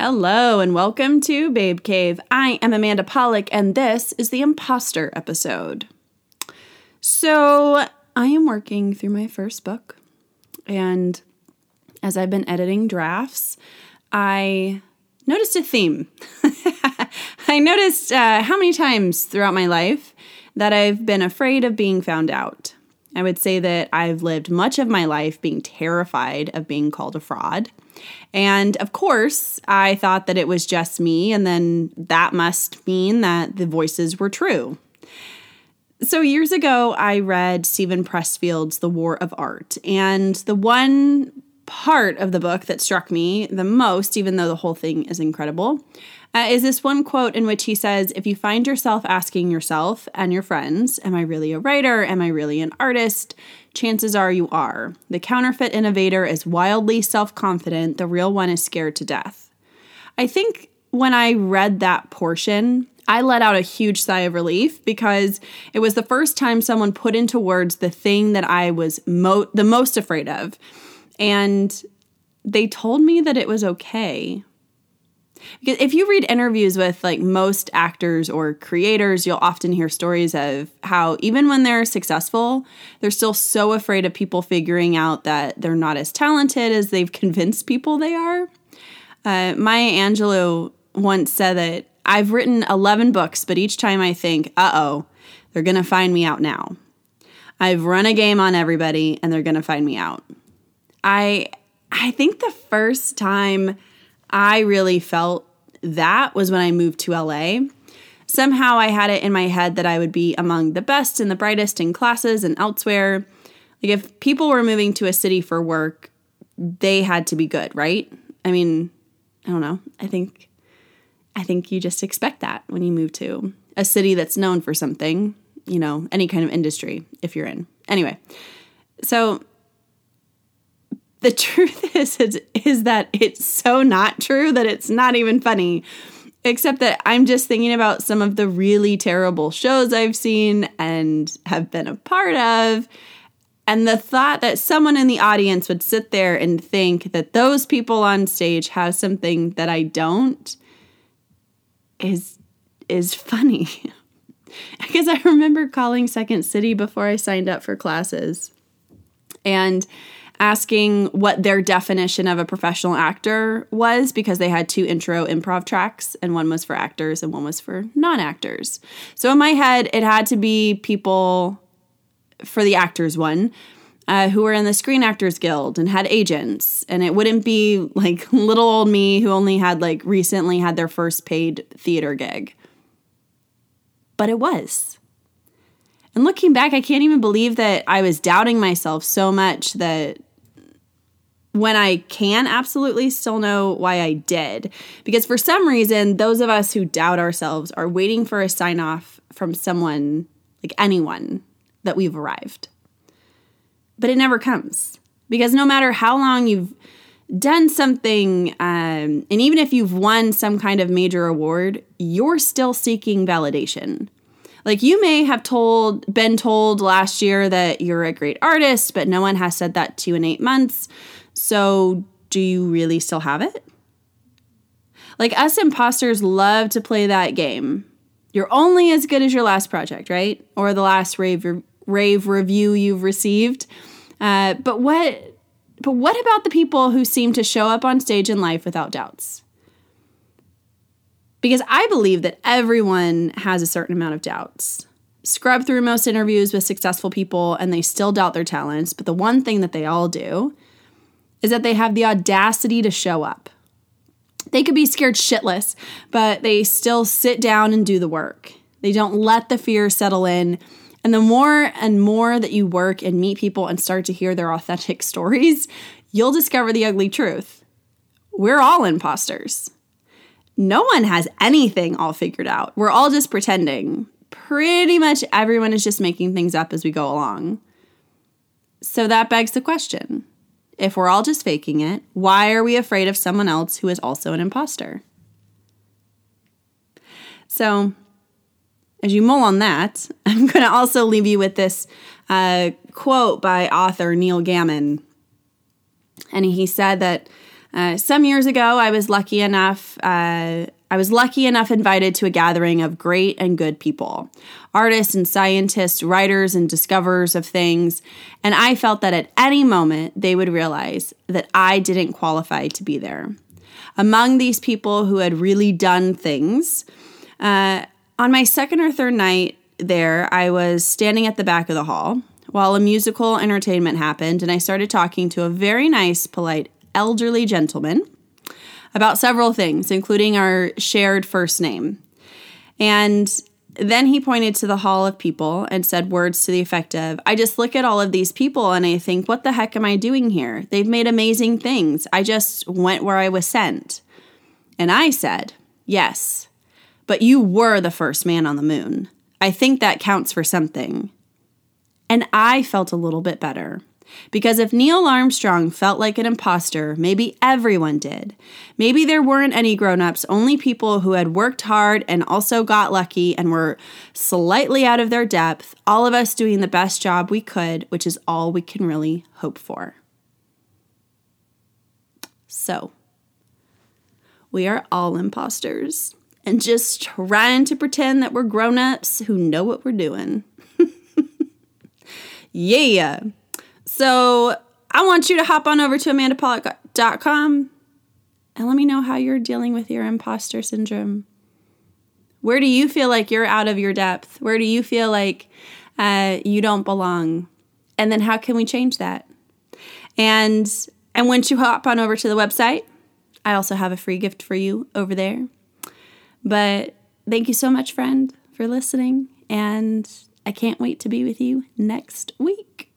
Hello and welcome to Babe Cave. I am Amanda Polick and this is the Imposter episode. So, I am working through my first book, and as I've been editing drafts, I noticed a theme. I noticed uh, how many times throughout my life that I've been afraid of being found out. I would say that I've lived much of my life being terrified of being called a fraud. And of course, I thought that it was just me, and then that must mean that the voices were true. So, years ago, I read Steven Pressfield's The War of Art, and the one part of the book that struck me the most, even though the whole thing is incredible, uh, is this one quote in which he says, If you find yourself asking yourself and your friends, Am I really a writer? Am I really an artist? Chances are you are. The counterfeit innovator is wildly self confident, the real one is scared to death. I think when I read that portion, I let out a huge sigh of relief because it was the first time someone put into words the thing that I was mo- the most afraid of. And they told me that it was okay. Because if you read interviews with like most actors or creators, you'll often hear stories of how even when they're successful, they're still so afraid of people figuring out that they're not as talented as they've convinced people they are. Uh, Maya Angelou once said that I've written 11 books, but each time I think, uh oh, they're going to find me out now. I've run a game on everybody and they're going to find me out. I I think the first time I really felt that was when I moved to LA. Somehow I had it in my head that I would be among the best and the brightest in classes and elsewhere. Like if people were moving to a city for work, they had to be good, right? I mean, I don't know. I think I think you just expect that when you move to a city that's known for something, you know, any kind of industry if you're in. Anyway, so the truth is, is is that it's so not true that it's not even funny. Except that i'm just thinking about some of the really terrible shows i've seen and have been a part of. And the thought that someone in the audience would sit there and think that those people on stage have something that i don't is is funny. Because i remember calling second city before i signed up for classes. And asking what their definition of a professional actor was because they had two intro improv tracks and one was for actors and one was for non-actors. So in my head it had to be people for the actors one uh, who were in the Screen Actors Guild and had agents, and it wouldn't be like little old me who only had like recently had their first paid theater gig. But it was. And looking back, I can't even believe that I was doubting myself so much that when I can absolutely still know why I did. Because for some reason, those of us who doubt ourselves are waiting for a sign off from someone, like anyone, that we've arrived. But it never comes. Because no matter how long you've done something, um, and even if you've won some kind of major award, you're still seeking validation. Like you may have told been told last year that you're a great artist, but no one has said that to you in 8 months. So, do you really still have it? Like us imposters love to play that game. You're only as good as your last project, right? Or the last rave rave review you've received. Uh, but what but what about the people who seem to show up on stage in life without doubts? Because I believe that everyone has a certain amount of doubts. Scrub through most interviews with successful people and they still doubt their talents, but the one thing that they all do is that they have the audacity to show up. They could be scared shitless, but they still sit down and do the work. They don't let the fear settle in. And the more and more that you work and meet people and start to hear their authentic stories, you'll discover the ugly truth. We're all imposters. No one has anything all figured out. We're all just pretending. Pretty much everyone is just making things up as we go along. So that begs the question if we're all just faking it, why are we afraid of someone else who is also an imposter? So, as you mull on that, I'm going to also leave you with this uh, quote by author Neil Gaiman. And he said that Uh, some years ago, I was lucky enough. Uh, I was lucky enough invited to a gathering of great and good people artists and scientists, writers and discoverers of things. And I felt that at any moment they would realize that I didn't qualify to be there. Among these people who had really done things, uh, on my second or third night there, I was standing at the back of the hall while a musical entertainment happened, and I started talking to a very nice, polite, elderly gentleman about several things, including our shared first name. And then he pointed to the hall of people and said words to the effect of I just look at all of these people and I think, what the heck am I doing here? They've made amazing things. I just went where I was sent. And I said, Yes, but you were the first man on the moon. I think that counts for something. And I felt a little bit better. Because if Neil Armstrong felt like an imposter, maybe everyone did. Maybe there weren't any grown-ups, only people who had worked hard and also got lucky and were slightly out of their depth, all of us doing the best job we could, which is all we can really hope for. So, we are all imposters and just trying to pretend that we're grown-ups who know what we're doing. yeah. So I want you to hop on over to amandapolick.com and let me know how you're dealing with your imposter syndrome. Where do you feel like you're out of your depth? Where do you feel like uh, you don't belong? And then how can we change that? And and once you hop on over to the website, I also have a free gift for you over there. But thank you so much, friend, for listening. And I can't wait to be with you next week.